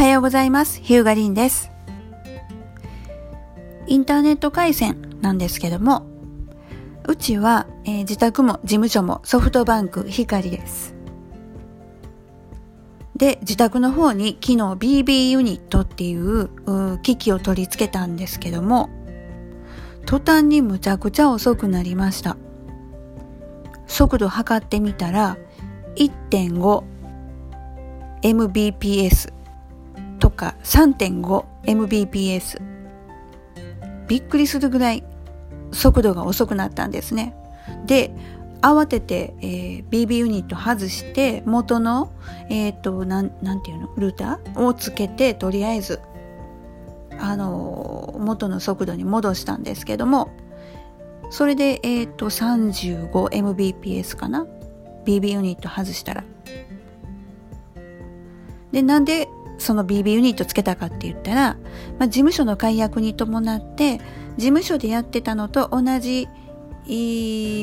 はようございます。ヒューガリンです。インターネット回線なんですけども、うちは、えー、自宅も事務所もソフトバンク光です。で、自宅の方に昨日 BB ユニットっていう機器を取り付けたんですけども、途端にむちゃくちゃ遅くなりました。速度測ってみたら1.5 Mbps とか 3.5Mbps びっくりするぐらい速度が遅くなったんですね。で慌てて、えー、BB ユニット外して元のえっ、ー、となんなんていうのルーターをつけてとりあえずあのー、元の速度に戻したんですけどもそれでえっ、ー、と 35Mbps かな？BB ユニット外したら。でなんでその BB ユニットつけたかって言ったら、まあ、事務所の解約に伴って事務所でやってたのと同じ、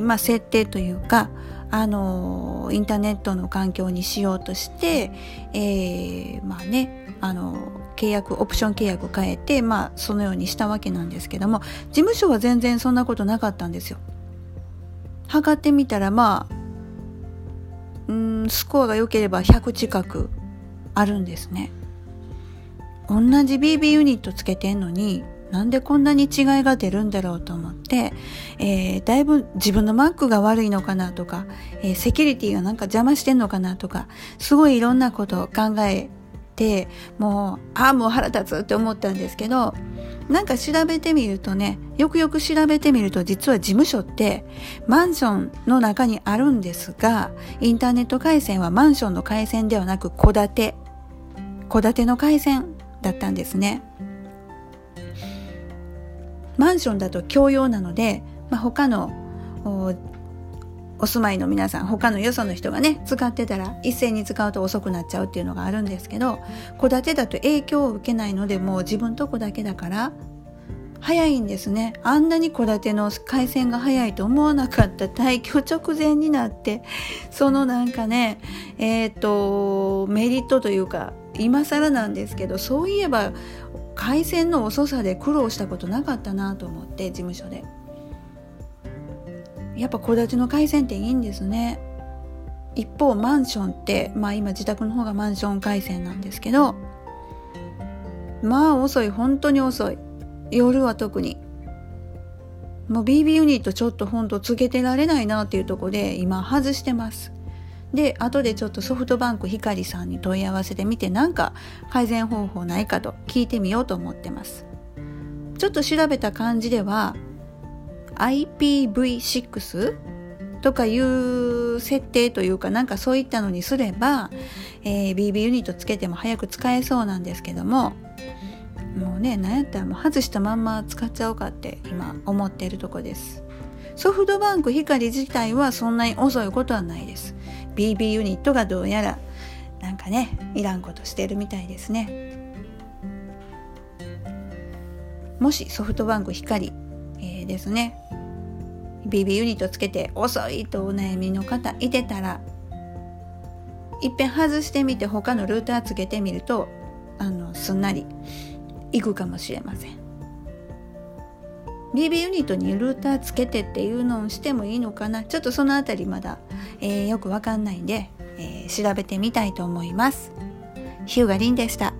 まあ、設定というかあのインターネットの環境にしようとして、えー、まあねあの契約オプション契約変えて、まあ、そのようにしたわけなんですけども事務所は全然そんなことなかったんですよ。測ってみたらまあうんスコアが良ければ100近くあるんですね。同じ BB ユニットつけてんのになんでこんなに違いが出るんだろうと思って、えー、だいぶ自分の Mac が悪いのかなとか、えー、セキュリティがなんか邪魔してんのかなとか、すごいいろんなことを考えて、もう、ああ、もう腹立つって思ったんですけど、なんか調べてみるとね、よくよく調べてみると実は事務所ってマンションの中にあるんですが、インターネット回線はマンションの回線ではなく戸建て、戸建ての回線。だったんですね。マンションだと共用なので、まあ、他のお住まいの皆さん他のよその人がね使ってたら一斉に使うと遅くなっちゃうっていうのがあるんですけど戸建てだと影響を受けないのでもう自分とこだけだから早いんですねあんなに戸建ての回線が早いと思わなかった退去直前になってそのなんかねえっ、ー、とメリットというか今更なんですけどそういえば回線の遅さで苦労したことなかったなと思って事務所で。やっぱ戸建ての回線っていいんですね。一方マンションってまあ今自宅の方がマンション回線なんですけどまあ遅い。本当に遅い。夜は特に。もう BB ユニットちょっとほんとつけてられないなっていうとこで今外してます。で後でちょっとソフトバンク光さんに問い合わせてみてなんか改善方法ないかと聞いてみようと思ってます。ちょっと調べた感じでは IPv6 とかいう設定というかなんかそういったのにすれば、えー、BB ユニットつけても早く使えそうなんですけどももうねなんやったらもう外したまんま使っちゃおうかって今思っているとこです。ソフトバンク光自体はそんなに遅いことはないです。BB ユニットがどうやらなんかねいらんことしてるみたいですね。もしソフトバンク光、えー、ですね。BB ユニットつけて遅いとお悩みの方いてたらいっぺん外してみて他のルーターつけてみるとあのすんなりいくかもしれません。BB ユニットにルーターつけてっていうのをしてもいいのかな？ちょっとその辺りまだ、えー、よくわかんないんで、えー、調べてみたいと思います。ヒューガリンでした。